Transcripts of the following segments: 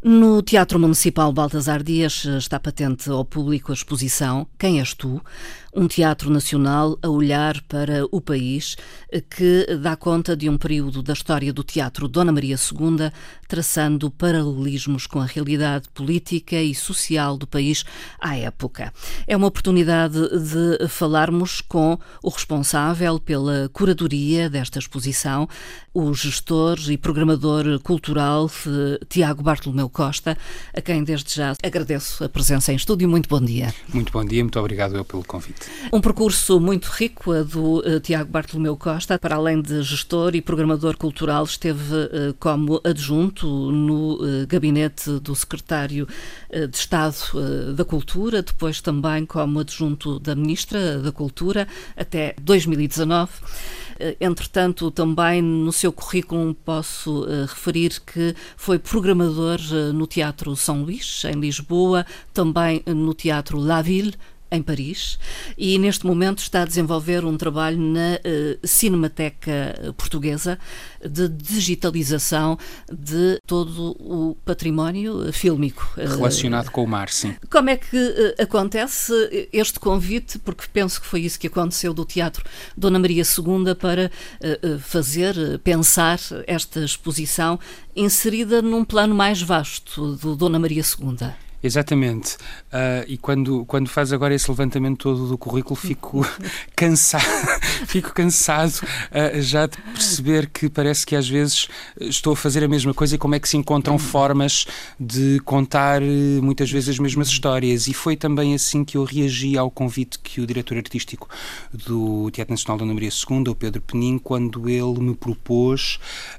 No Teatro Municipal Baltasar Dias está patente ao público a exposição Quem és tu? Um teatro nacional a olhar para o país, que dá conta de um período da história do teatro Dona Maria II, traçando paralelismos com a realidade política e social do país à época. É uma oportunidade de falarmos com o responsável pela curadoria desta exposição, o gestor e programador cultural Tiago Bartolomeu Costa, a quem desde já agradeço a presença em estúdio. Muito bom dia. Muito bom dia, muito obrigado pelo convite. Um percurso muito rico a do uh, Tiago Bartolomeu Costa, para além de gestor e programador cultural, esteve uh, como adjunto no uh, gabinete do secretário de Estado da Cultura, depois também como adjunto da Ministra da Cultura até 2019. Entretanto, também no seu currículo posso referir que foi programador no Teatro São Luís, em Lisboa, também no Teatro La Ville, em Paris e neste momento está a desenvolver um trabalho na uh, Cinemateca Portuguesa de digitalização de todo o património fílmico. Relacionado uh, com o mar, sim. Como é que uh, acontece este convite? Porque penso que foi isso que aconteceu do Teatro Dona Maria II para fazer, pensar esta exposição inserida num plano mais vasto do Dona Maria II. Exatamente. Uh, e quando, quando faz agora esse levantamento todo do currículo, fico cansado, fico cansado uh, já de perceber que parece que às vezes estou a fazer a mesma coisa e como é que se encontram formas de contar eh, muitas vezes as mesmas histórias. E foi também assim que eu reagi ao convite que o diretor artístico do Teatro Nacional da Ana Maria II, o Pedro Penin, quando ele me propôs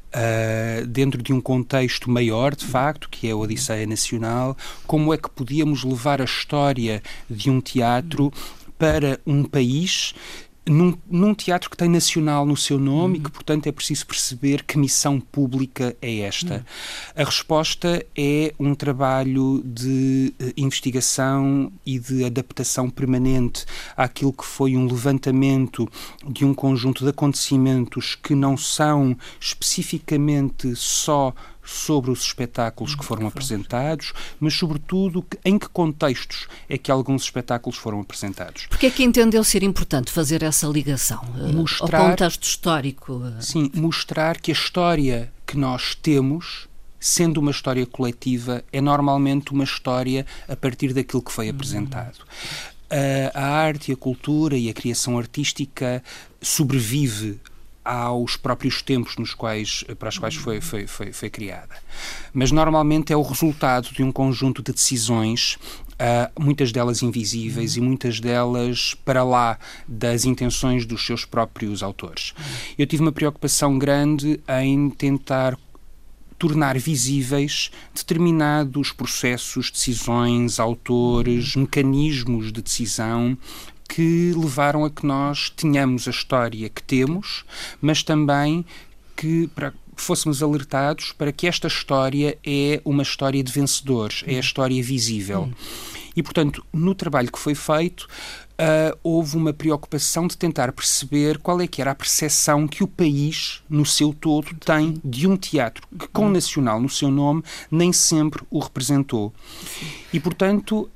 Uh, dentro de um contexto maior, de facto, que é a Odisseia Nacional, como é que podíamos levar a história de um teatro para um país num, num, teatro que tem nacional no seu nome uhum. e que, portanto, é preciso perceber que missão pública é esta. Uhum. A resposta é um trabalho de uh, investigação e de adaptação permanente àquilo que foi um levantamento de um conjunto de acontecimentos que não são especificamente só sobre os espetáculos que foram apresentados, mas sobretudo em que contextos é que alguns espetáculos foram apresentados. Porque é que entendeu ser importante fazer essa ligação eh, mostrar, ao contexto histórico? Eh? Sim, mostrar que a história que nós temos sendo uma história coletiva, é normalmente uma história a partir daquilo que foi hum. apresentado. A, a arte, a cultura e a criação artística sobrevive aos próprios tempos nos quais, para os quais foi, foi, foi, foi criada. Mas normalmente é o resultado de um conjunto de decisões Uh, muitas delas invisíveis e muitas delas para lá das intenções dos seus próprios autores. Eu tive uma preocupação grande em tentar tornar visíveis determinados processos, decisões, autores, mecanismos de decisão que levaram a que nós tenhamos a história que temos, mas também que para fôssemos alertados para que esta história é uma história de vencedores, é a história visível. E, portanto, no trabalho que foi feito, uh, houve uma preocupação de tentar perceber qual é que era a percepção que o país, no seu todo, tem de um teatro que, com nacional no seu nome, nem sempre o representou. E, portanto,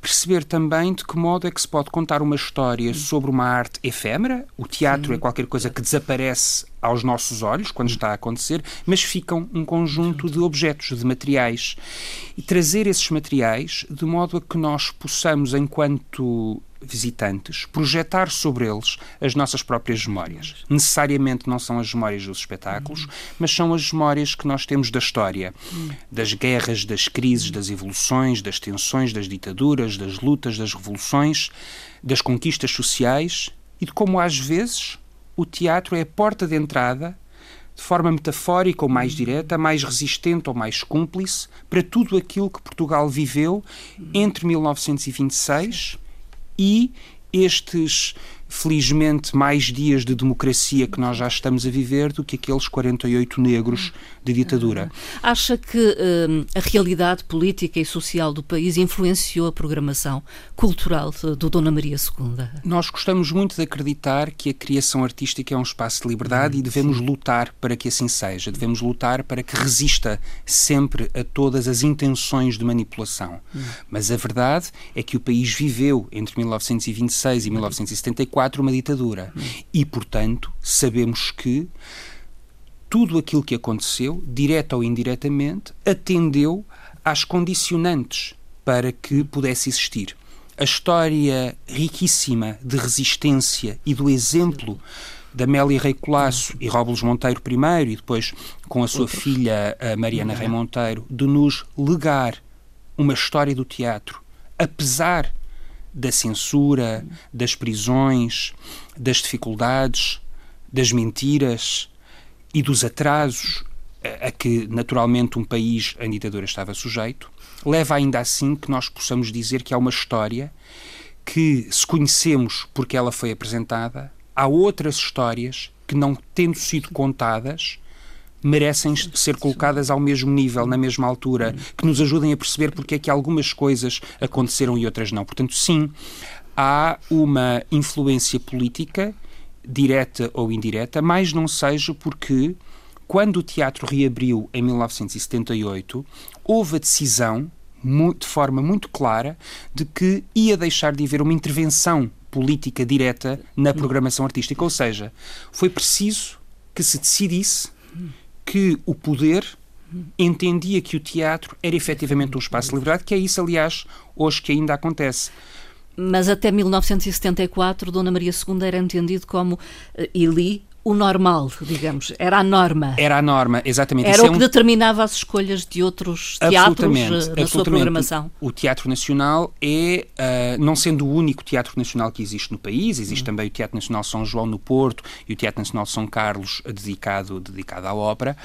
perceber também de que modo é que se pode contar uma história sobre uma arte efêmera. O teatro Sim. é qualquer coisa que desaparece aos nossos olhos quando está a acontecer, mas ficam um conjunto de objetos, de materiais. E trazer esses materiais de modo a que nós possamos, enquanto visitantes, projetar sobre eles as nossas próprias memórias. Necessariamente não são as memórias dos espetáculos, mas são as memórias que nós temos da história, das guerras, das crises, das evoluções, das tensões, das ditaduras, das lutas, das revoluções, das conquistas sociais e de como às vezes o teatro é a porta de entrada de forma metafórica ou mais direta, mais resistente ou mais cúmplice para tudo aquilo que Portugal viveu entre 1926 e estes felizmente, mais dias de democracia que nós já estamos a viver do que aqueles 48 negros de ditadura. Acha que hum, a realidade política e social do país influenciou a programação cultural do Dona Maria II? Nós gostamos muito de acreditar que a criação artística é um espaço de liberdade e devemos sim. lutar para que assim seja. Devemos lutar para que resista sempre a todas as intenções de manipulação. Hum. Mas a verdade é que o país viveu entre 1926 e 1974 uma ditadura. E, portanto, sabemos que tudo aquilo que aconteceu, direta ou indiretamente, atendeu às condicionantes para que pudesse existir. A história riquíssima de resistência e do exemplo da Amélia Rei Colasso e Róbulos Monteiro primeiro e depois com a sua Outros. filha a Mariana Rei Monteiro de nos legar uma história do teatro, apesar da censura, das prisões, das dificuldades, das mentiras e dos atrasos a que naturalmente um país em ditadura estava sujeito, leva ainda assim que nós possamos dizer que há uma história que, se conhecemos porque ela foi apresentada, há outras histórias que, não tendo sido contadas, merecem ser colocadas ao mesmo nível, na mesma altura, que nos ajudem a perceber porque é que algumas coisas aconteceram e outras não. Portanto, sim, há uma influência política, direta ou indireta, mas não seja porque, quando o teatro reabriu em 1978, houve a decisão, de forma muito clara, de que ia deixar de haver uma intervenção política direta na programação artística. Ou seja, foi preciso que se decidisse que o poder entendia que o teatro era efetivamente um espaço de liberdade, que é isso, aliás, hoje que ainda acontece. Mas até 1974, Dona Maria II era entendido como, uh, e li, o normal, digamos, era a norma. Era a norma, exatamente. Era Isso o é que um... determinava as escolhas de outros teatros na sua programação. O Teatro Nacional é, uh, não sendo o único teatro nacional que existe no país, existe hum. também o Teatro Nacional São João no Porto e o Teatro Nacional São Carlos dedicado, dedicado à ópera,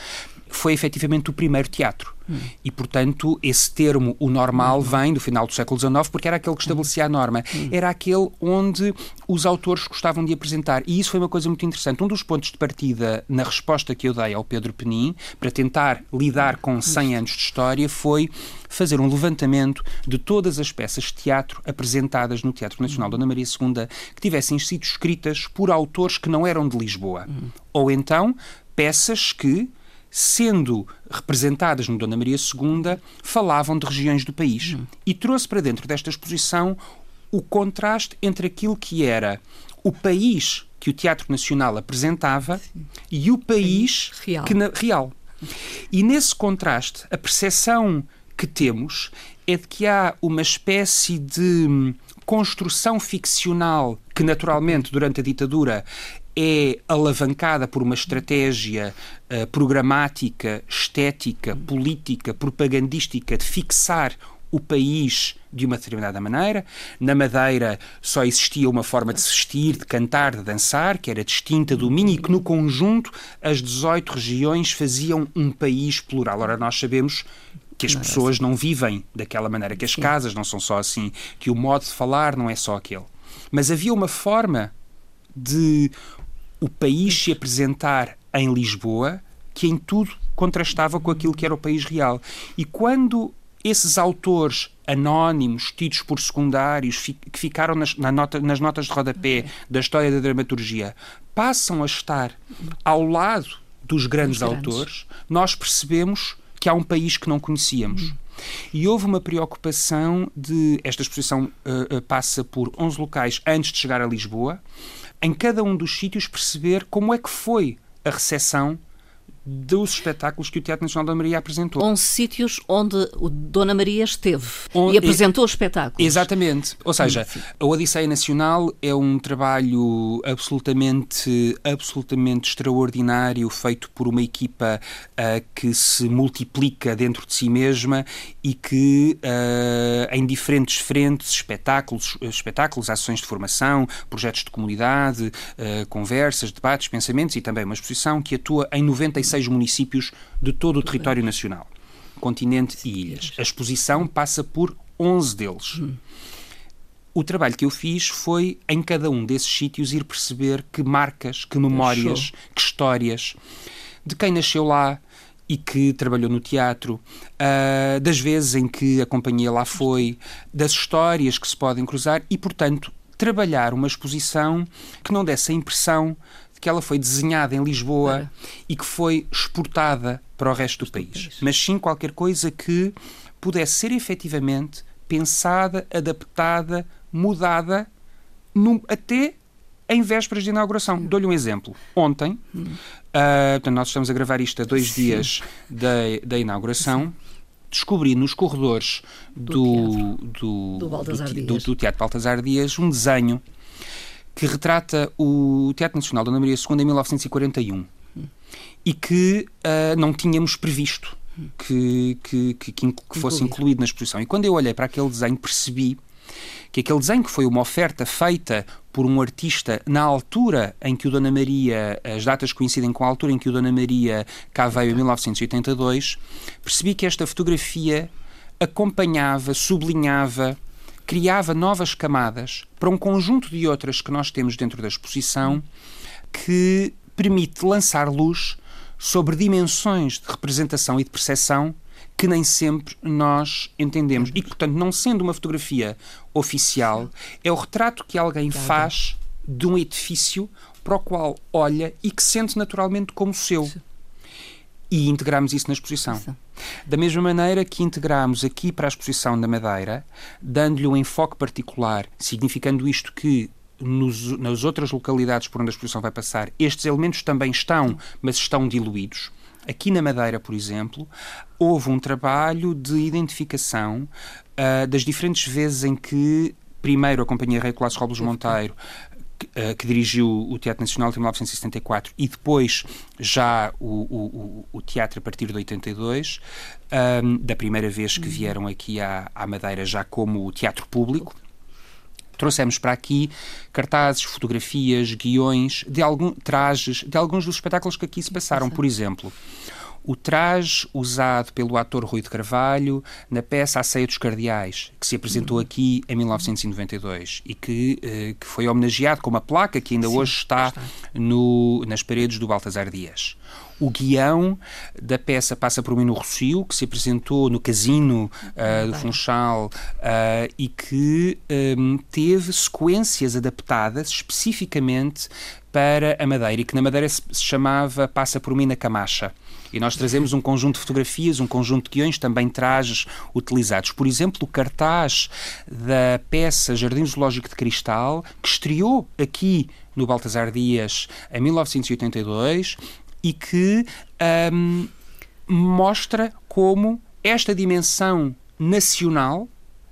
foi efetivamente o primeiro teatro. Hum. E, portanto, esse termo, o normal, hum. vem do final do século XIX, porque era aquele que estabelecia a norma. Hum. Era aquele onde os autores gostavam de apresentar. E isso foi uma coisa muito interessante. Um dos pontos de partida na resposta que eu dei ao Pedro Penin, para tentar lidar com 100 anos de história, foi fazer um levantamento de todas as peças de teatro apresentadas no Teatro Nacional Dona Maria II que tivessem sido escritas por autores que não eram de Lisboa. Ou então, peças que sendo representadas no Dona Maria II, falavam de regiões do país. Uhum. E trouxe para dentro desta exposição o contraste entre aquilo que era o país que o Teatro Nacional apresentava Sim. e o país real. Que na, real. E nesse contraste, a percepção que temos é de que há uma espécie de construção ficcional que, naturalmente, durante a ditadura é alavancada por uma estratégia uh, programática, estética, política, propagandística de fixar o país de uma determinada maneira. Na Madeira só existia uma forma de se vestir, de cantar, de dançar, que era distinta do mini, e que no conjunto as 18 regiões faziam um país plural. Ora, nós sabemos que as pessoas não vivem daquela maneira, que as casas não são só assim, que o modo de falar não é só aquele. Mas havia uma forma de o país se apresentar em Lisboa que em tudo contrastava com aquilo que era o país real. E quando esses autores anónimos, tidos por secundários, que ficaram nas, na nota, nas notas de rodapé da história da dramaturgia, passam a estar ao lado dos grandes, grandes. autores, nós percebemos que há um país que não conhecíamos. Hum. E houve uma preocupação de. Esta exposição uh, passa por 11 locais antes de chegar a Lisboa em cada um dos sítios perceber como é que foi a recepção dos espetáculos que o Teatro Nacional da Maria apresentou. 11 sítios onde o Dona Maria esteve onde, e apresentou os espetáculos. Exatamente. Ou seja, a Odisseia Nacional é um trabalho absolutamente, absolutamente extraordinário, feito por uma equipa uh, que se multiplica dentro de si mesma e que uh, em diferentes frentes, espetáculos, espetáculos, ações de formação, projetos de comunidade, uh, conversas, debates, pensamentos e também uma exposição que atua em 96 16 municípios de todo o território nacional, continente e ilhas. A exposição passa por 11 deles. o trabalho que eu fiz foi, em cada um desses sítios, ir perceber que marcas, que memórias, que histórias, de quem nasceu lá e que trabalhou no teatro, uh, das vezes em que a companhia lá foi, das histórias que se podem cruzar e, portanto, trabalhar uma exposição que não desse a impressão que ela foi desenhada em Lisboa e que foi exportada para o resto do país, mas sim qualquer coisa que pudesse ser efetivamente pensada, adaptada, mudada no, até em vésperas de inauguração. Dou-lhe um exemplo. Ontem, hum. uh, nós estamos a gravar isto a dois Sim. dias da, da inauguração. Sim. Descobri nos corredores do, do, do, do, do Teatro Baltasar Dias um desenho que retrata o Teatro Nacional da Ana Maria II em 1941 hum. e que uh, não tínhamos previsto que, que, que, que fosse incluído na exposição. E quando eu olhei para aquele desenho, percebi que aquele desenho que foi uma oferta feita por um artista na altura em que o Dona Maria, as datas coincidem com a altura em que o Dona Maria cá veio em 1982, percebi que esta fotografia acompanhava, sublinhava, criava novas camadas para um conjunto de outras que nós temos dentro da exposição que permite lançar luz sobre dimensões de representação e de percepção que nem sempre nós entendemos. E, portanto, não sendo uma fotografia oficial, é o retrato que alguém faz de um edifício para o qual olha e que sente naturalmente como seu. E integramos isso na exposição. Da mesma maneira que integramos aqui para a exposição da Madeira, dando-lhe um enfoque particular, significando isto que nos, nas outras localidades por onde a exposição vai passar, estes elementos também estão, mas estão diluídos. Aqui na Madeira, por exemplo, houve um trabalho de identificação uh, das diferentes vezes em que, primeiro, a Companhia Rei Colasso Robles Monteiro que, uh, que, dirigiu o Teatro Nacional de 1974 e depois já o, o, o teatro a partir de 82, um, da primeira vez que vieram aqui à, à Madeira já como teatro público. Trouxemos para aqui cartazes, fotografias, guiões, de algum, trajes, de alguns dos espetáculos que aqui se passaram. Por exemplo, o traje usado pelo ator Rui de Carvalho na peça A Ceia dos Cardeais, que se apresentou aqui em 1992 e que, eh, que foi homenageado com uma placa que ainda Sim, hoje está, está. No, nas paredes do Baltasar Dias o guião da peça Passa por mim no Rocio, que se apresentou no Casino uh, do Funchal uh, e que um, teve sequências adaptadas especificamente para a Madeira e que na Madeira se, se chamava Passa por mim na Camacha. E nós trazemos um conjunto de fotografias, um conjunto de guiões, também trajes utilizados. Por exemplo, o cartaz da peça Jardim Zoológico de Cristal, que estreou aqui no Baltasar Dias em 1982 e que um, mostra como esta dimensão nacional,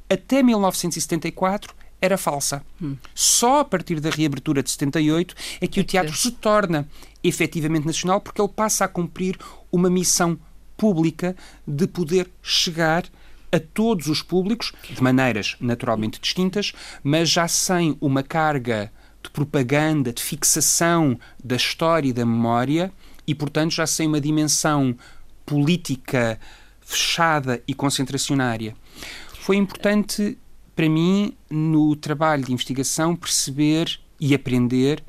até 1974, era falsa. Hum. Só a partir da reabertura de 78 é que o teatro se torna efetivamente nacional, porque ele passa a cumprir uma missão pública de poder chegar a todos os públicos, de maneiras naturalmente distintas, mas já sem uma carga de propaganda, de fixação da história e da memória, e, portanto, já sem uma dimensão política fechada e concentracionária. Foi importante para mim, no trabalho de investigação, perceber e aprender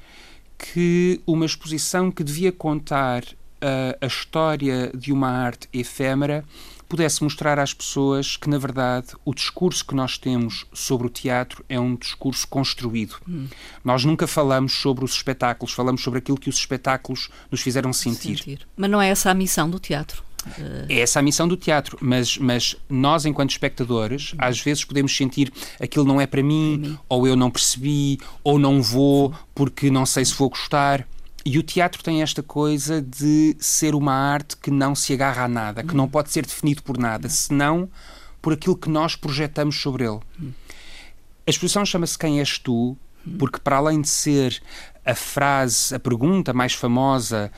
que uma exposição que devia contar uh, a história de uma arte efêmera pudesse mostrar às pessoas que, na verdade, o discurso que nós temos sobre o teatro é um discurso construído. Hum. Nós nunca falamos sobre os espetáculos, falamos sobre aquilo que os espetáculos nos fizeram sentir. sentir. Mas não é essa a missão do teatro? É essa a missão do teatro, mas, mas nós, enquanto espectadores, às vezes podemos sentir aquilo não é para mim, mim, ou eu não percebi, ou não vou porque não sei se vou gostar. E o teatro tem esta coisa de ser uma arte que não se agarra a nada, que não pode ser definido por nada, senão por aquilo que nós projetamos sobre ele. A exposição chama-se Quem És Tu? Porque, para além de ser a frase, a pergunta mais famosa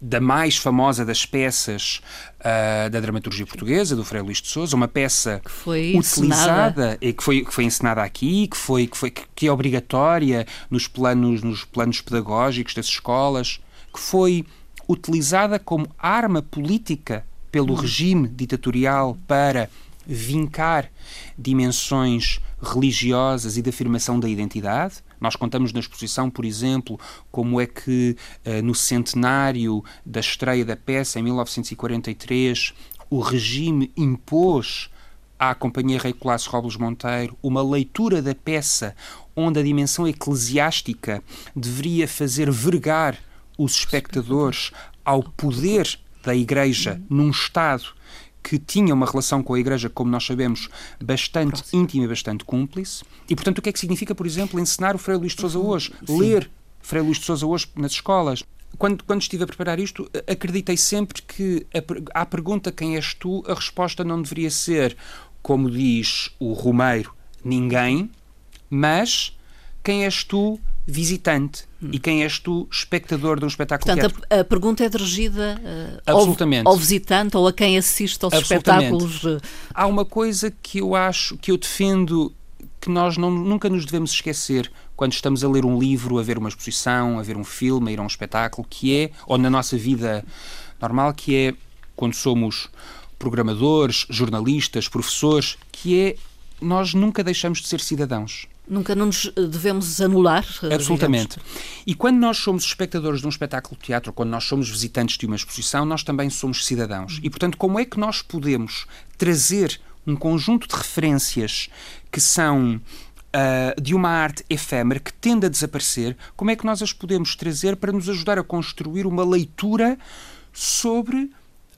da mais famosa das peças uh, da dramaturgia portuguesa, do Frei Luís de Souza, uma peça que foi utilizada e que foi, que foi ensinada aqui, que, foi, que, foi, que é obrigatória nos planos, nos planos pedagógicos das escolas, que foi utilizada como arma política pelo uhum. regime ditatorial para vincar dimensões religiosas e de afirmação da identidade. Nós contamos na exposição, por exemplo, como é que uh, no centenário da estreia da peça, em 1943, o regime impôs à Companhia Rei Colasso Robles Monteiro uma leitura da peça onde a dimensão eclesiástica deveria fazer vergar os espectadores ao poder da Igreja num Estado que tinha uma relação com a Igreja, como nós sabemos, bastante Próximo. íntima e bastante cúmplice. E, portanto, o que é que significa, por exemplo, ensinar o Frei Luís de Sousa hoje? Sim. Ler Frei Luís de Sousa hoje nas escolas? Quando, quando estive a preparar isto, acreditei sempre que a, à pergunta quem és tu, a resposta não deveria ser, como diz o Romeiro, ninguém, mas quem és tu, visitante hum. e quem és tu, espectador de um espetáculo Portanto, a, a, pergunta é dirigida uh, Absolutamente. Ao, ao, visitante ou a quem assiste aos espetáculos. Há uma coisa que eu acho, que eu defendo, que nós não, nunca nos devemos esquecer quando estamos a ler um livro, a ver uma exposição, a ver um filme, a ir a um espetáculo, que é, ou na nossa vida normal, que é quando somos programadores, jornalistas, professores, que é nós nunca deixamos de ser cidadãos. Nunca não nos eh, devemos anular. Eh, Absolutamente. Digamos. E quando nós somos espectadores de um espetáculo de teatro, quando nós somos visitantes de uma exposição, nós também somos cidadãos. E, portanto, como é que nós podemos trazer um conjunto de referências que são uh, de uma arte efêmera que tende a desaparecer, como é que nós as podemos trazer para nos ajudar a construir uma leitura sobre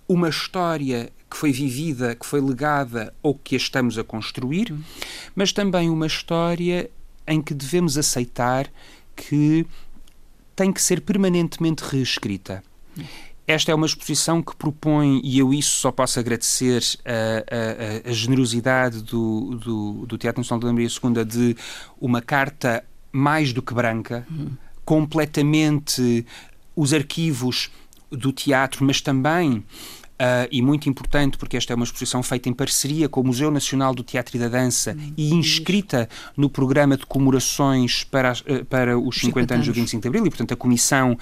uma história que foi vivida, que foi legada ou que a estamos a construir, mas também uma história em que devemos aceitar que tem que ser permanentemente reescrita. Esta é uma exposição que propõe, e eu isso só posso agradecer a, a, a generosidade do, do, do, Teatro Nacional de Maria II de uma carta mais do que branca, hum. completamente os arquivos do teatro, mas também Uh, e muito importante, porque esta é uma exposição feita em parceria com o Museu Nacional do Teatro e da Dança hum, e inscrita no programa de comemorações para, as, uh, para os 50 anos do 25 de Abril, e portanto a Comissão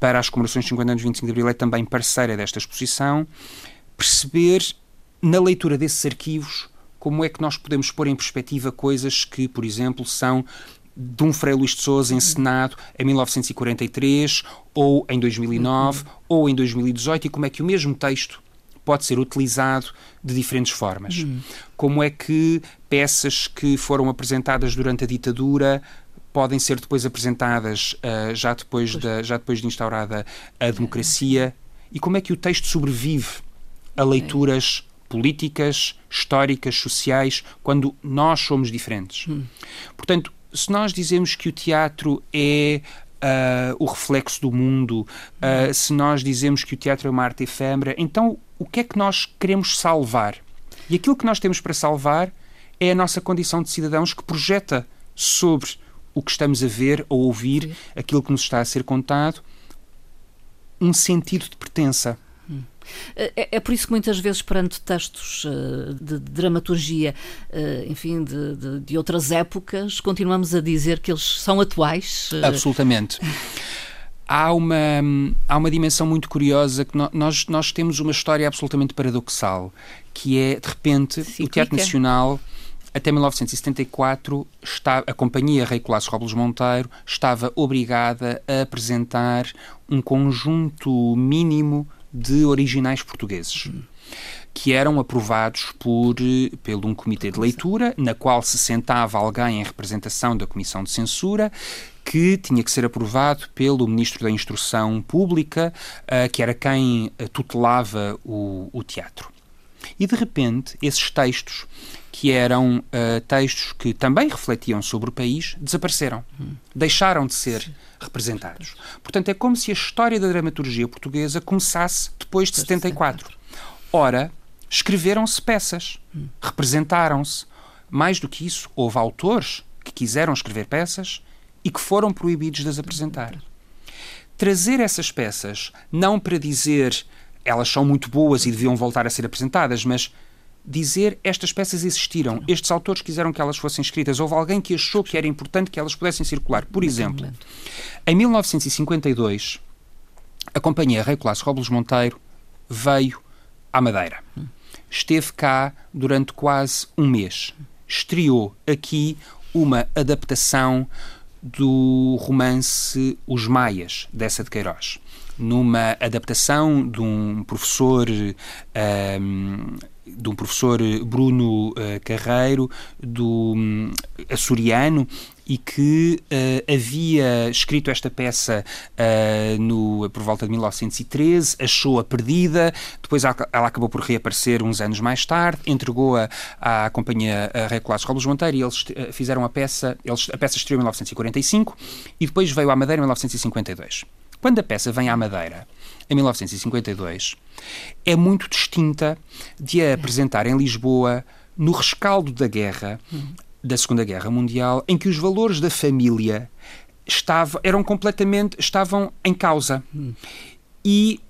para as comemorações dos 50 anos do 25 de Abril é também parceira desta exposição. Perceber, na leitura desses arquivos, como é que nós podemos pôr em perspectiva coisas que, por exemplo, são de um Frei Luís de Souza encenado em 1943 ou em 2009 uhum. ou em 2018 e como é que o mesmo texto pode ser utilizado de diferentes formas. Uhum. Como é que peças que foram apresentadas durante a ditadura podem ser depois apresentadas uh, já, depois da, já depois de instaurada a democracia e como é que o texto sobrevive a leituras políticas, históricas, sociais, quando nós somos diferentes. Portanto, se nós dizemos que o teatro é Uh, o reflexo do mundo, uh, se nós dizemos que o teatro é uma arte efêmera, então o que é que nós queremos salvar? E aquilo que nós temos para salvar é a nossa condição de cidadãos que projeta sobre o que estamos a ver ou ouvir, aquilo que nos está a ser contado, um sentido de pertença. É, é por isso que muitas vezes, perante textos eh, de dramaturgia, eh, enfim, de, de, de outras épocas, continuamos a dizer que eles são atuais. Eh, Absolutamente há uma, há uma dimensão muito curiosa que nós, nós temos uma história absolutamente paradoxal, que é, de repente, o Teatro Nacional, até 1974, está, a Companhia Rei Colasso Robles Monteiro estava obrigada a apresentar um conjunto mínimo de originais portugueses. Que eram aprovados por, pelo um comitê de leitura, na qual se sentava alguém em representação da Comissão de Censura, que tinha que ser aprovado pelo Ministro da Instrução Pública, uh, que era quem uh, tutelava o, o teatro. E de repente, esses textos, que eram uh, textos que também refletiam sobre o país, desapareceram. Hum. Deixaram de ser representados. Portanto, é como se a história da dramaturgia portuguesa começasse depois de 74. Ora, escreveram-se peças, hum. representaram-se. Mais do que isso, houve autores que quiseram escrever peças e que foram proibidos de as apresentar. Trazer essas peças, não para dizer elas são muito boas e deviam voltar a ser apresentadas, mas dizer estas peças existiram, estes autores quiseram que elas fossem escritas, houve alguém que achou que era importante que elas pudessem circular. Por exemplo, em 1952, a companhia Rei Colasso Robles Monteiro veio à Madeira. Esteve cá durante quase um mês. estreou aqui uma adaptação do romance Os Maias, dessa de Queiroz. Numa adaptação de um professor um, de um professor Bruno uh, Carreiro, do um, açoriano, e que uh, havia escrito esta peça uh, no, por volta de 1913, achou-a perdida, depois ela, acabou por reaparecer uns anos mais tarde, entregou-a à companhia Recolados Rolos Monteiro e eles uh, fizeram a peça, eles, a peça estreou em 1945 e depois veio à Madeira em 1952. Quando a peça vem à Madeira, em 1952, é muito distinta de a apresentar em Lisboa no rescaldo da guerra, da Segunda Guerra Mundial, em que os valores da família estavam, eram completamente estavam em causa. E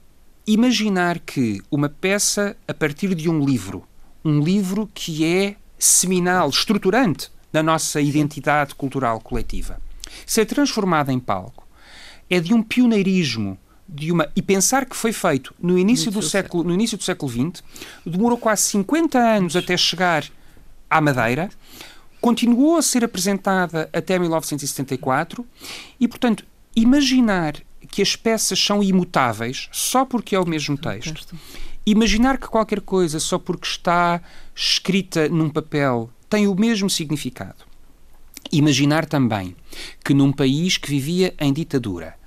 imaginar que uma peça a partir de um livro, um livro que é seminal, estruturante da nossa identidade cultural coletiva, ser transformada em palco é de um pioneirismo de uma e pensar que foi feito no início do século no início do século XX demorou quase 50 anos até chegar à Madeira continuou a ser apresentada até 1974 e, portanto, imaginar que as peças são imutáveis só porque é o mesmo texto, imaginar que qualquer coisa só porque está escrita num papel tem o mesmo significado, imaginar também que num país que vivia em ditadura,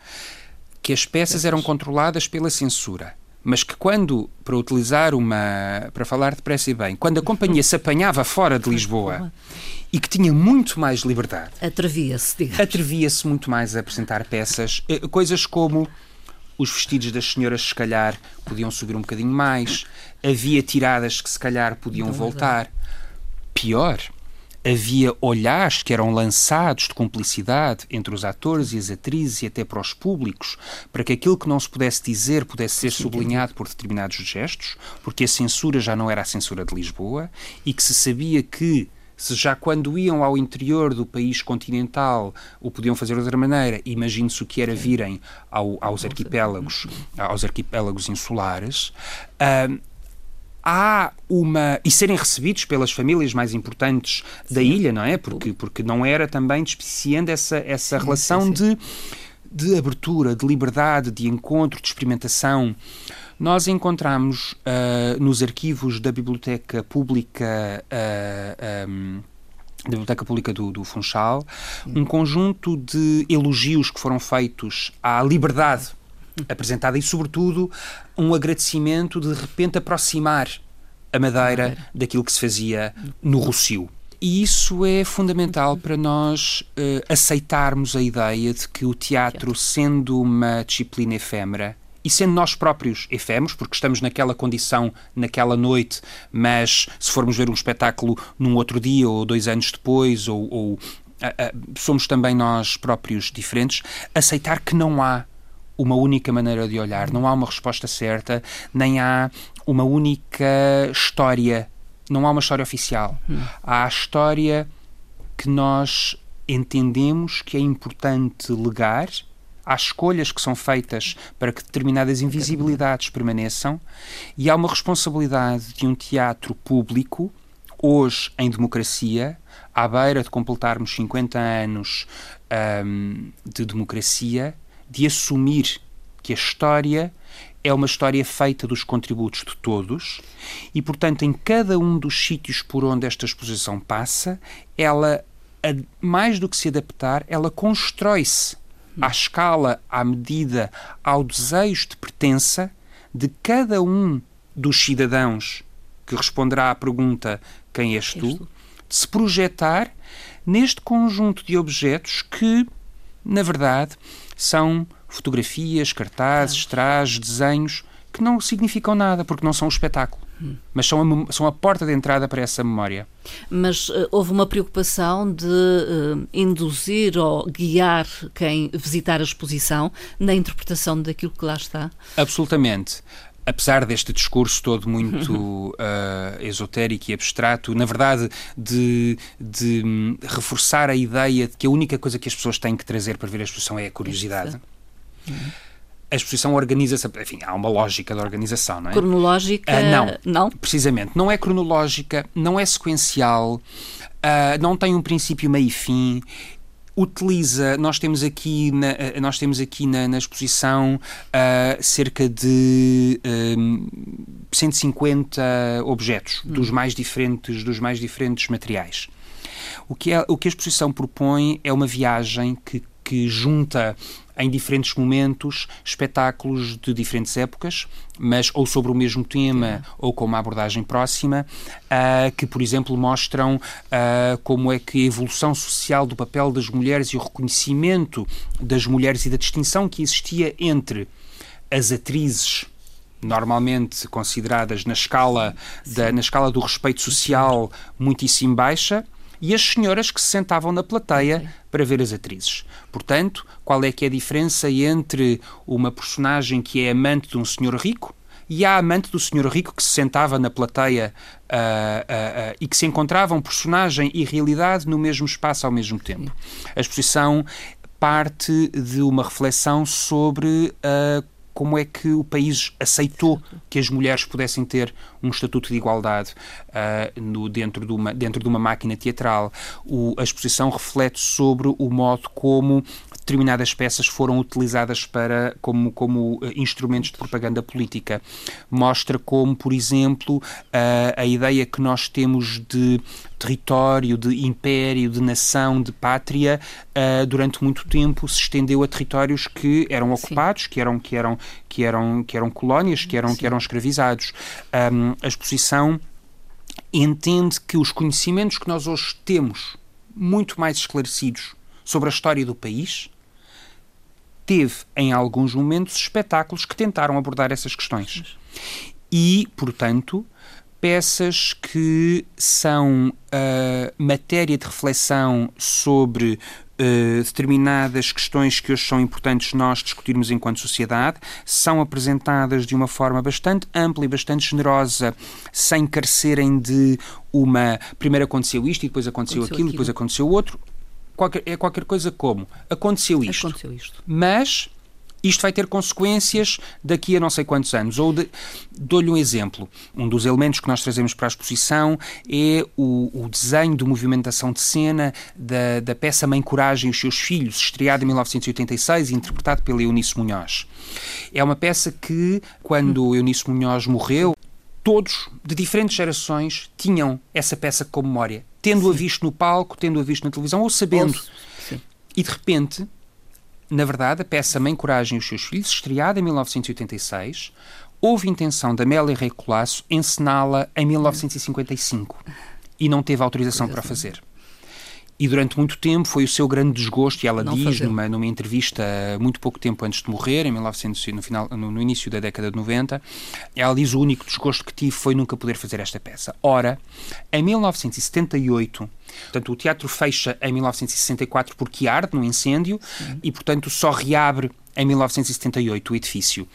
que as peças eram controladas pela censura, mas que quando, para utilizar uma. para falar depressa e bem, quando a companhia se apanhava fora de Lisboa e que tinha muito mais liberdade. Atrevia-se, digamos. Atrevia-se muito mais a apresentar peças, eh, coisas como os vestidos das senhoras, se calhar, podiam subir um bocadinho mais, havia tiradas que, se calhar, podiam Não voltar. Pior, havia olhares que eram lançados de cumplicidade entre os atores e as atrizes e até para os públicos, para que aquilo que não se pudesse dizer pudesse ser sublinhado por determinados gestos, porque a censura já não era a censura de Lisboa e que se sabia que se já quando iam ao interior do país continental o podiam fazer de outra maneira, imagine-se o que era virem ao, aos arquipélagos, aos arquipélagos insulares, uh, há uma. e serem recebidos pelas famílias mais importantes da ilha, não é? Porque, porque não era também despiciando essa, essa sim, relação sim, sim. De, de abertura, de liberdade, de encontro, de experimentação. Nós encontramos uh, nos arquivos da Biblioteca Pública. Uh, um, da Biblioteca Pública do, do Funchal, um conjunto de elogios que foram feitos à liberdade apresentada e, sobretudo, um agradecimento de, de repente aproximar a Madeira daquilo que se fazia no Rocio. E isso é fundamental para nós uh, aceitarmos a ideia de que o teatro, sendo uma disciplina efêmera, e sendo nós próprios efêmeros, porque estamos naquela condição, naquela noite, mas se formos ver um espetáculo num outro dia ou dois anos depois, ou, ou somos também nós próprios diferentes, aceitar que não há uma única maneira de olhar, não há uma resposta certa, nem há uma única história, não há uma história oficial. Hum. Há a história que nós entendemos que é importante legar, há escolhas que são feitas para que determinadas invisibilidades permaneçam e há uma responsabilidade de um teatro público, hoje em democracia, à beira de completarmos 50 anos um, de democracia, de assumir que a história é uma história feita dos contributos de todos e, portanto, em cada um dos sítios por onde esta exposição passa, ela, mais do que se adaptar, ela constrói-se à escala, à medida, ao desejo de pertença de cada um dos cidadãos que responderá à pergunta quem és tu, de se projetar neste conjunto de objetos que, na verdade, são fotografias, cartazes, trajes, desenhos que não significam nada porque não são o espetáculo. Hum. Mas são a, são a porta de entrada para essa memória. Mas uh, houve uma preocupação de uh, induzir ou guiar quem visitar a exposição na interpretação daquilo que lá está? Absolutamente apesar deste discurso todo muito uh, esotérico e abstrato, na verdade, de, de um, reforçar a ideia de que a única coisa que as pessoas têm que trazer para ver a exposição é a curiosidade. Uhum. A exposição organiza-se, enfim, há uma lógica da organização, não é? Cronológica? Uh, não, não, precisamente. Não é cronológica, não é sequencial. Uh, não tem um princípio, meio e fim utiliza, nós temos aqui na, nós temos aqui na, na exposição uh, cerca de um, 150 objetos hum. dos mais diferentes dos mais diferentes materiais. O que, é, o que a exposição propõe é uma viagem que, que junta em diferentes momentos espetáculos de diferentes épocas, mas ou sobre o mesmo tema ou com uma abordagem próxima, uh, que, por exemplo, mostram uh, como é que a evolução social do papel das mulheres e o reconhecimento das mulheres e da distinção que existia entre as atrizes normalmente consideradas na escala, da, na escala do respeito social muitíssimo baixa, e as senhoras que se sentavam na plateia para ver as atrizes. Portanto, qual é que é a diferença entre uma personagem que é amante de um senhor rico e a amante do senhor rico que se sentava na plateia uh, uh, uh, e que se encontravam personagem e realidade no mesmo espaço ao mesmo tempo. A exposição parte de uma reflexão sobre como é que o país aceitou que as mulheres pudessem ter um estatuto de igualdade uh, no, dentro, de uma, dentro de uma máquina teatral. O, a exposição reflete sobre o modo como determinadas peças foram utilizadas para, como, como uh, instrumentos de propaganda política. Mostra como, por exemplo, uh, a ideia que nós temos de território, de império, de nação, de pátria, uh, durante muito tempo se estendeu a territórios que eram ocupados, que eram, que eram, que eram, que eram colónias, que eram, que eram escravizados. Um, a exposição entende que os conhecimentos que nós hoje temos, muito mais esclarecidos sobre a história do país, teve em alguns momentos espetáculos que tentaram abordar essas questões. E, portanto, peças que são uh, matéria de reflexão sobre uh, determinadas questões que hoje são importantes nós discutirmos enquanto sociedade, são apresentadas de uma forma bastante ampla e bastante generosa, sem carecerem de uma. Primeiro aconteceu isto e depois aconteceu, aconteceu aquilo, aquilo, depois aconteceu outro. Qualquer, é qualquer coisa como aconteceu isto, aconteceu isto. mas isto vai ter consequências daqui a não sei quantos anos. Ou de, dou-lhe um exemplo. Um dos elementos que nós trazemos para a exposição é o, o desenho de movimentação de cena da, da peça Mãe Coragem e os seus filhos, estreada em 1986 e interpretado pela Eunice Munhoz. É uma peça que, quando Eunice Munhoz morreu, todos, de diferentes gerações, tinham essa peça como memória, tendo-a visto no palco, tendo-a visto na televisão ou sabendo. E de repente na verdade, a peça Mãe Coragem e os seus filhos, estreada em 1986, houve intenção da Amélia Rei Colasso encená-la em 1955 e não teve autorização para fazer. E durante muito tempo foi o seu grande desgosto, e ela não diz numa, numa entrevista muito pouco tempo antes de morrer, em 1900, no, final, no, no, início da década de 90, ela diz o único desgosto que tive foi nunca poder fazer esta peça. Ora, em 1978, portanto, o teatro fecha em 1964 porque arde no incêndio e, portanto, só reabre em 1978 o edifício.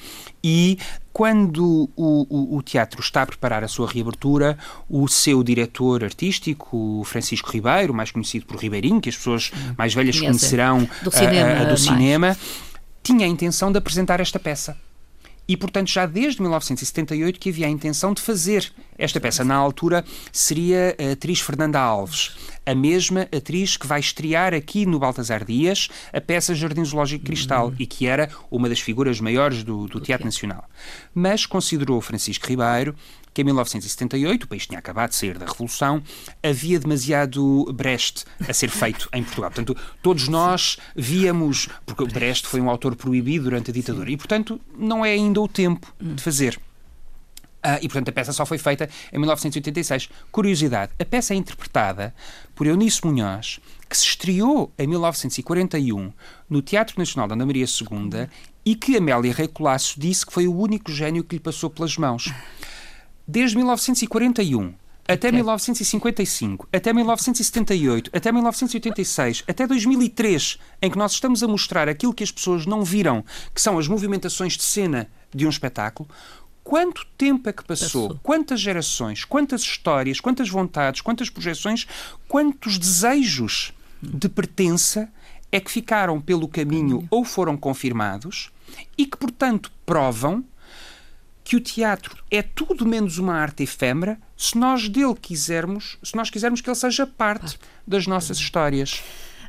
E quando o, o, o, teatro está a preparar a sua reabertura, o seu diretor artístico, Francisco Ribeiro, mais conhecido por Ribeirinho, que as pessoas mais velhas conhecerão do cinema, uh, do cinema tinha a intenção de apresentar esta peça. E, portanto, já desde 1978 que havia a intenção de fazer esta peça. Na altura seria a atriz Fernanda Alves, a mesma atriz que vai estrear aqui no Baltasar Dias a peça Jardim Zoológico Cristal uhum. e que era uma das figuras maiores do, do Teatro Nacional. Mas considerou Francisco Ribeiro que em 1978, o país tinha acabado de sair da Revolução, havia demasiado Brecht a ser feito em Portugal. Portanto, todos nós víamos, porque Brecht foi um autor proibido durante a ditadura, e portanto não é ainda o tempo de fazer. Uh, e, portanto, a peça só foi feita em 1986. Curiosidade, a peça é interpretada por Eunice Munhoz, que se estreou em 1941 no Teatro Nacional da Ana Maria II e que Amélia Rei Colasso disse que foi o único gênio que lhe passou pelas mãos. Desde 1941 até 1955, até 1978, até 1986, até 2003, em que nós estamos a mostrar aquilo que as pessoas não viram, que são as movimentações de cena de um espetáculo, quanto tempo é que passou? passou? Quantas gerações? Quantas histórias? Quantas vontades? Quantas projeções? Quantos desejos de pertença é que ficaram pelo caminho ou foram confirmados e que, portanto, provam que o teatro é tudo menos uma arte efêmera se nós dele quisermos, se nós quisermos que ele seja parte das nossas histórias.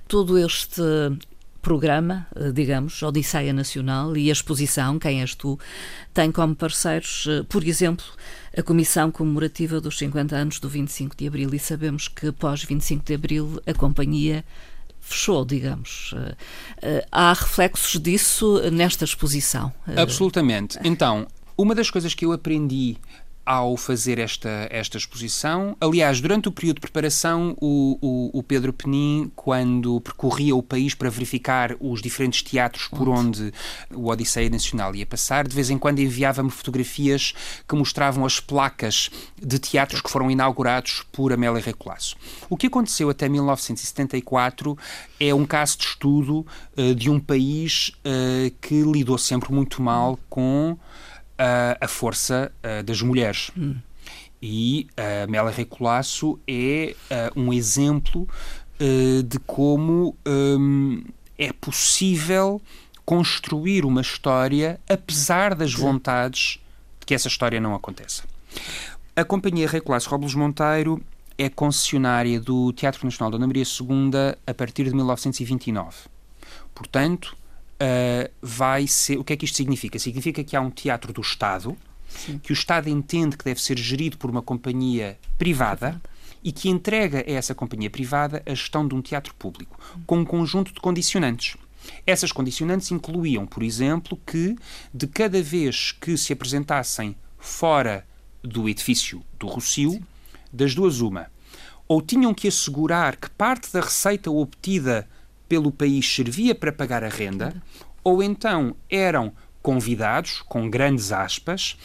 Todo este programa, eh, digamos, Odisseia Nacional e a exposição Quem és tu, tem como parceiros, eh, por exemplo, a Comissão Comemorativa dos 50 anos do 25 de Abril e sabemos que pós 25 de Abril a companhia fechou, digamos. Eh, há reflexos disso nesta exposição? Absolutamente. Então, uma das coisas que eu aprendi ao fazer esta, esta exposição. Aliás, durante o período de preparação, o, o, o, Pedro Penin, quando percorria o país para verificar os diferentes teatros por onde o Odisseia Nacional ia passar, de vez em quando enviava-me fotografias que mostravam as placas de teatros que foram inaugurados por Amélia Recolasso. O que aconteceu até 1974 é um caso de estudo uh, de um país uh, que lidou sempre muito mal com uh, a força uh, das mulheres. Hum. E a uh, Mela Recolasso é uh, um exemplo de como um, é possível construir uma história apesar das vontades de que essa história não aconteça. A Companhia Recolasso Robles Monteiro é concessionária do Teatro Nacional Dona Maria II a partir de 1929. Portanto, uh, vai ser. O que é que isto significa? Significa que há um teatro do Estado, Sim. que o Estado entende que deve ser gerido por uma companhia privada. E que entrega a essa companhia privada a gestão de um teatro público, com um conjunto de condicionantes. Essas condicionantes incluíam, por exemplo, que de cada vez que se apresentassem fora do edifício do Rocio, das duas uma, ou tinham que assegurar que parte da receita obtida pelo país servia para pagar a renda, ou então eram convidados, com grandes aspas,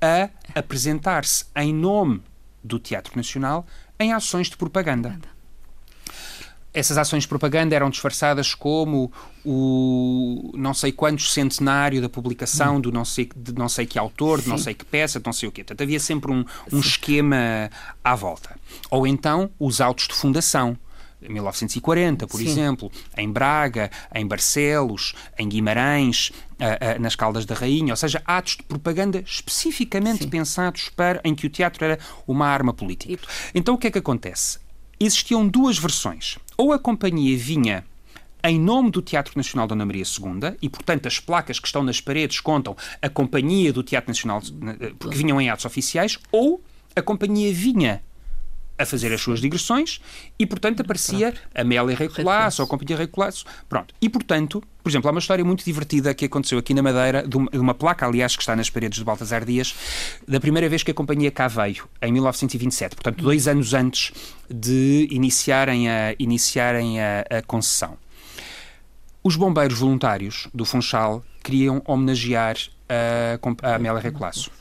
a apresentar-se em nome do Teatro Nacional em ações de propaganda. Essas ações de propaganda eram disfarçadas como o não sei quantos centenário da publicação hum. do não sei, de não sei que autor, Sim. de não sei que peça, de não sei o quê. Portanto, havia sempre um, um esquema à volta. Ou então os autos de fundação 1940, por Sim. exemplo, em Braga, em Barcelos, em Guimarães, uh, uh, nas Caldas da Rainha, ou seja, atos de propaganda especificamente Sim. pensados para em que o teatro era uma arma política. Então o que é que acontece? Existiam duas versões. Ou a companhia vinha em nome do Teatro Nacional Dona Maria II, e portanto as placas que estão nas paredes contam a companhia do Teatro Nacional, eh, porque vinham em atos oficiais, ou a companhia vinha a fazer as suas digressões e, portanto, aparecia a Amélia Recolasso ou a Companhia Recolasso. Pronto. E, portanto, por exemplo, há uma história muito divertida que aconteceu aqui na Madeira, de uma, de uma, placa, aliás, que está nas paredes de Baltasar Dias, da primeira vez que a Companhia cá veio, em 1927, portanto, dois anos antes de iniciarem a, iniciarem a, a concessão. Os bombeiros voluntários do Funchal queriam homenagear a, a Amélia Recolasso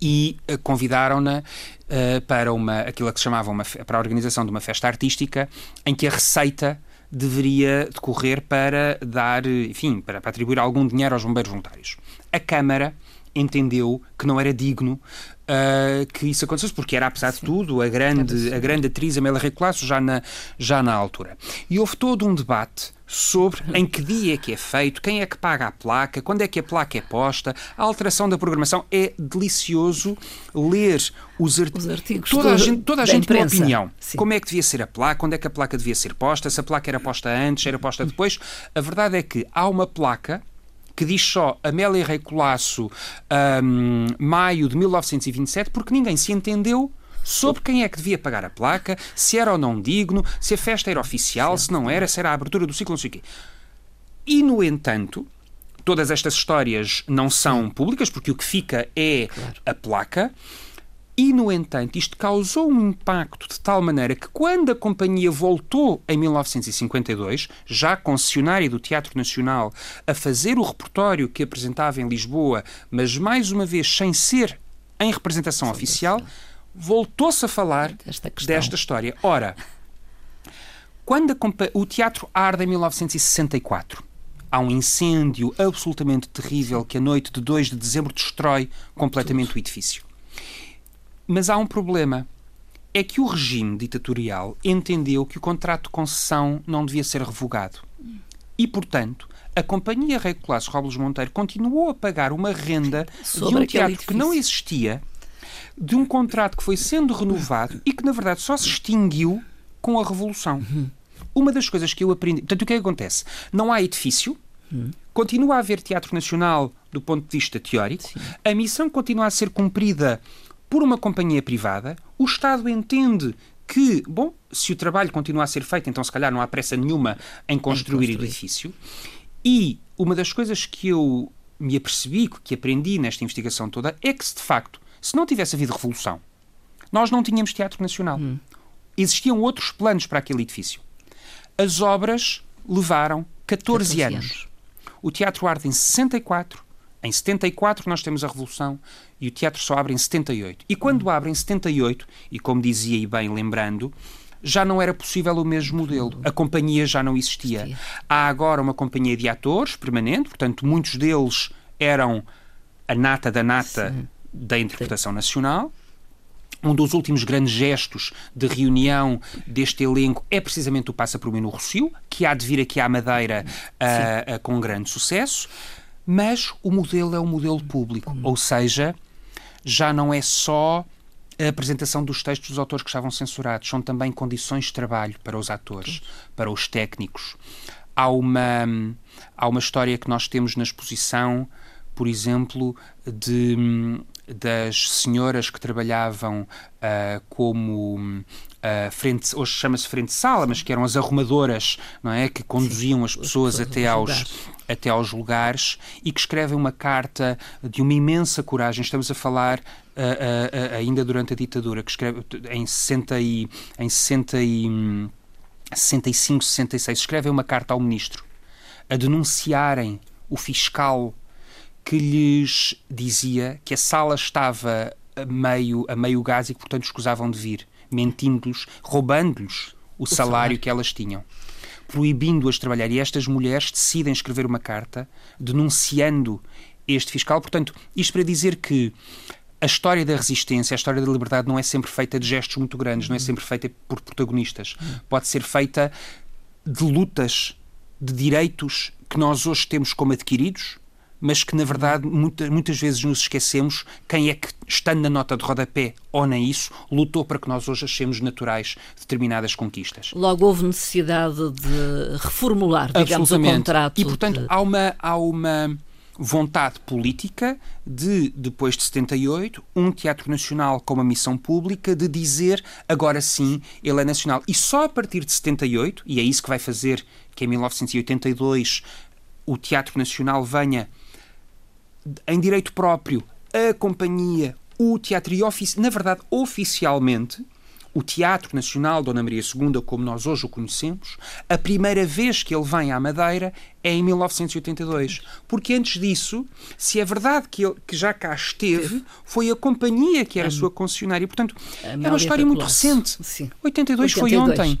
e uh, convidaram-na uh, para uma, aquilo que se chamava uma, para a organização de uma festa artística em que a receita deveria decorrer para dar, enfim, para, para atribuir algum dinheiro aos bombeiros voluntários. A Câmara entendeu que não era digno uh, que isso acontecesse, porque era, apesar Sim. de tudo, a grande, a grande atriz Amélia Recolasso já na, já na altura. E houve todo um debate sobre em que dia é que é feito, quem é que paga a placa, quando é que a placa é posta, a alteração da programação. É delicioso ler os, art... os artigos. Toda a gente, toda a gente tem opinião. Sim. Como é que devia ser a placa, quando é que a placa devia ser posta, se a placa era posta antes, era posta depois. A verdade é que há uma placa que diz só Amélia Rei Colasso, um, maio de 1927, porque ninguém se entendeu sobre quem é que devia pagar a placa, se era ou não digno, se a festa era oficial, se não era, se era a abertura do ciclo, não sei o quê. E, no entanto, todas estas histórias não são públicas, porque o que fica é a placa. E, no entanto, isto causou um impacto de tal maneira que, quando a companhia voltou em 1952, já concessionária do Teatro Nacional, a fazer o repertório que apresentava em Lisboa, mas mais uma vez sem ser em representação oficial, voltou-se a falar desta história. Ora, quando o teatro arde em 1964, há um incêndio absolutamente terrível que a noite de 2 de dezembro destrói completamente Tudo. o edifício. Mas há um problema. É que o regime ditatorial entendeu que o contrato de concessão não devia ser revogado. E, portanto, a Companhia Rei Colasso Robles Monteiro continuou a pagar uma renda Sobre de um teatro que não existia, de um contrato que foi sendo renovado e que, na verdade, só se extinguiu com a Revolução. Uhum. Uma das coisas que eu aprendi. Portanto, o que é que acontece? Não há edifício, uhum. continua a haver Teatro Nacional do ponto de vista teórico, Sim. a missão continua a ser cumprida por uma companhia privada, o Estado entende que, bom, se o trabalho continua a ser feito, então se calhar não há pressa nenhuma em construir, o edifício. E uma das coisas que eu me apercebi, que aprendi nesta investigação toda, é que, de facto, se não tivesse havido revolução, nós não tínhamos Teatro Nacional. Hum. Existiam outros planos para aquele edifício. As obras levaram 14, 14 anos. anos. O teatro arde em 64, em 74 nós temos a Revolução e o teatro só abre em 78. E quando hum. abre em 78, e como dizia e bem lembrando, já não era possível o mesmo modelo. A companhia já não existia. existia. Há agora uma companhia de atores permanente, portanto, muitos deles eram a nata da nata Sim. Da interpretação nacional. Um dos últimos grandes gestos de reunião deste elenco é precisamente o Passa por mim no Rocio, que há de vir aqui à Madeira uh, uh, com grande sucesso. Mas o modelo é um modelo público, ou seja, já não é só a apresentação dos textos dos autores que estavam censurados, são também condições de trabalho para os atores, para os técnicos. Há uma, há uma história que nós temos na exposição, por exemplo, de, das senhoras que trabalhavam uh, como uh, frente, hoje chama-se frente sala, mas que eram as arrumadoras, não é, que conduziam Sim, as pessoas até aos até aos lugares e que escrevem uma carta de uma imensa coragem. Estamos a falar uh, uh, ainda durante a ditadura, que escreve em 60 e, em 60 e, 65, 66, escrevem uma carta ao ministro a denunciarem o fiscal que lhes dizia que a sala estava a meio, a meio gás e que, portanto, escusavam de vir, mentindo-lhes, roubando-lhes o, o salário, salário que elas tinham proibindo-as trabalhar. E estas mulheres decidem escrever uma carta denunciando este fiscal. Portanto, isto para dizer que a história da resistência, a história da liberdade não é sempre feita de gestos muito grandes, não é sempre feita por protagonistas. Pode ser feita de lutas, de direitos que nós hoje temos como adquiridos, mas que na verdade muita, muitas vezes nos esquecemos quem é que, estando na nota de rodapé ou nem isso, lutou para que nós hoje achemos naturais determinadas conquistas. Logo houve necessidade de reformular, digamos, o contrato. E portanto de... há uma. Há uma vontade política de, depois de 78, um Teatro Nacional com uma missão pública de dizer agora sim ele é nacional. E só a partir de 78, e é isso que vai fazer que em 1982 o Teatro Nacional venha em direito próprio, a companhia, o teatro e, na verdade, oficialmente, o Teatro Nacional Dona Maria II, como nós hoje o conhecemos, a primeira vez que ele vem à Madeira é em 1982. Porque antes disso, se é verdade que, ele, que já cá esteve, foi a companhia que era a sua concessionária. Portanto, é uma história muito recente. Sim. 82, 82 foi ontem.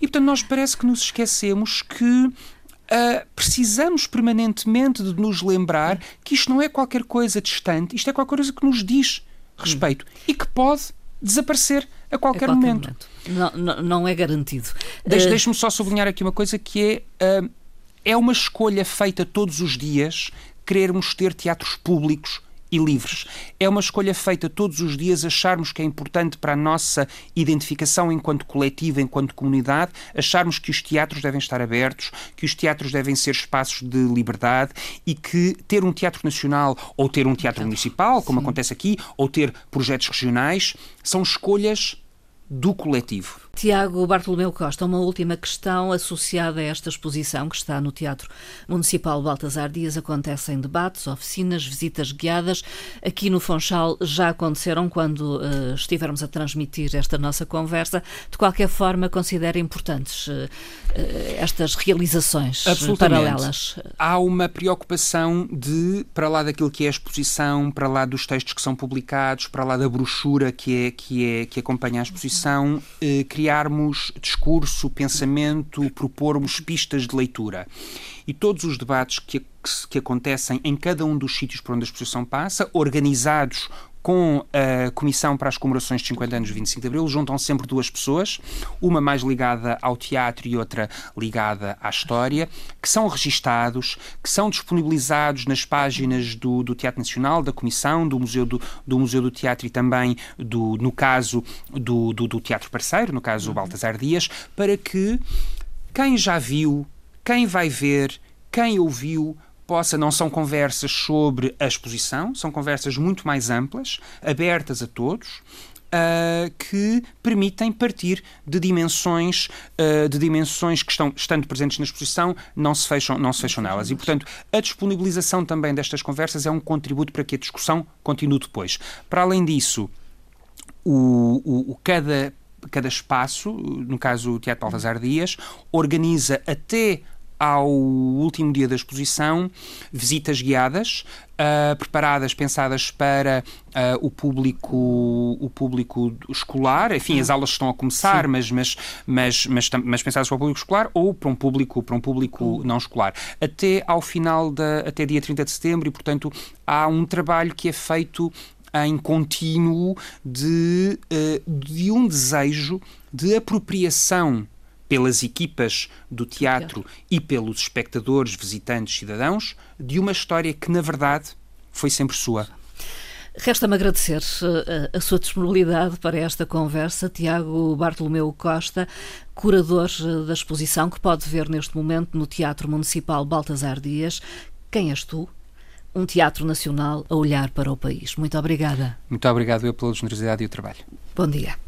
E, portanto, nós parece que nos esquecemos que Uh, precisamos permanentemente de nos lembrar que isto não é qualquer coisa distante, isto é qualquer coisa que nos diz respeito hum. e que pode desaparecer a qualquer, a qualquer momento. momento. Não, não, não, é garantido. Deixe, uh... Deixe-me só sublinhar aqui uma coisa que é, uh, é uma escolha feita todos os dias querermos ter teatros públicos e livres. É uma escolha feita todos os dias acharmos que é importante para a nossa identificação enquanto coletivo, enquanto comunidade, acharmos que os teatros devem estar abertos, que os teatros devem ser espaços de liberdade e que ter um teatro nacional ou ter um teatro municipal, como Sim. acontece aqui, ou ter projetos regionais, são escolhas do coletivo. Tiago Bartolomeu Costa, uma última questão associada a esta exposição que está no Teatro Municipal Baltasar Dias. Acontecem debates, oficinas, visitas guiadas. Aqui no Fonchal já aconteceram quando uh, estivermos a transmitir esta nossa conversa. De qualquer forma, considero importantes uh, estas realizações paralelas. Há uma preocupação de, para lá daquilo que é a exposição, para lá dos textos que são publicados, para lá da brochura que, é, que, é, que acompanha a exposição, criar criarmos discurso, pensamento, propormos pistas de leitura. E todos os debates que, que, que acontecem em cada um dos sítios por onde a exposição passa, organizados com a Comissão para as Comemorações de 50 anos de 25 de Abril, juntam sempre duas pessoas, uma mais ligada ao teatro e outra ligada à história, que são registados, que são disponibilizados nas páginas do, do Teatro Nacional, da Comissão, do Museu do, do Museu do Teatro e também, do, no caso, do, do, do Teatro Parceiro, no caso, o Baltasar Dias, para que quem já viu, quem vai ver, quem ouviu, possa, não são conversas sobre a exposição, são conversas muito mais amplas, abertas a todos, Uh, que permitem partir de dimensões uh, de dimensões que estão estando presentes na exposição não se fecham não se fecham nelas. E portanto a disponibilização também destas conversas é um contributo para que a discussão continue depois. Para além disso o, o, o cada cada espaço no caso o Teatro Baltasar Dias organiza até ao último dia da exposição visitas guiadas uh, preparadas pensadas para uh, o público o público escolar. Enfim as aulas estão a começar mas mas, mas mas mas pensadas para o público escolar ou para um público para um público não escolar. Até ao final da até dia 30 de setembro e portanto há um trabalho que é feito em contínuo de, uh, de um desejo de apropriação pelas equipas do teatro e pelos espectadores, visitantes, cidadãos, de uma história que, na verdade, foi sempre sua. Resta-me agradecer eh, a, sua disponibilidade para esta conversa, Tiago Bartolomeu Costa, curador eh, da exposição que pode ver neste momento no Teatro Municipal Baltasar Dias. Quem és tu? Um teatro nacional a olhar para o país. Muito obrigada. Muito obrigado eu pela generosidade e o trabalho. Bom dia.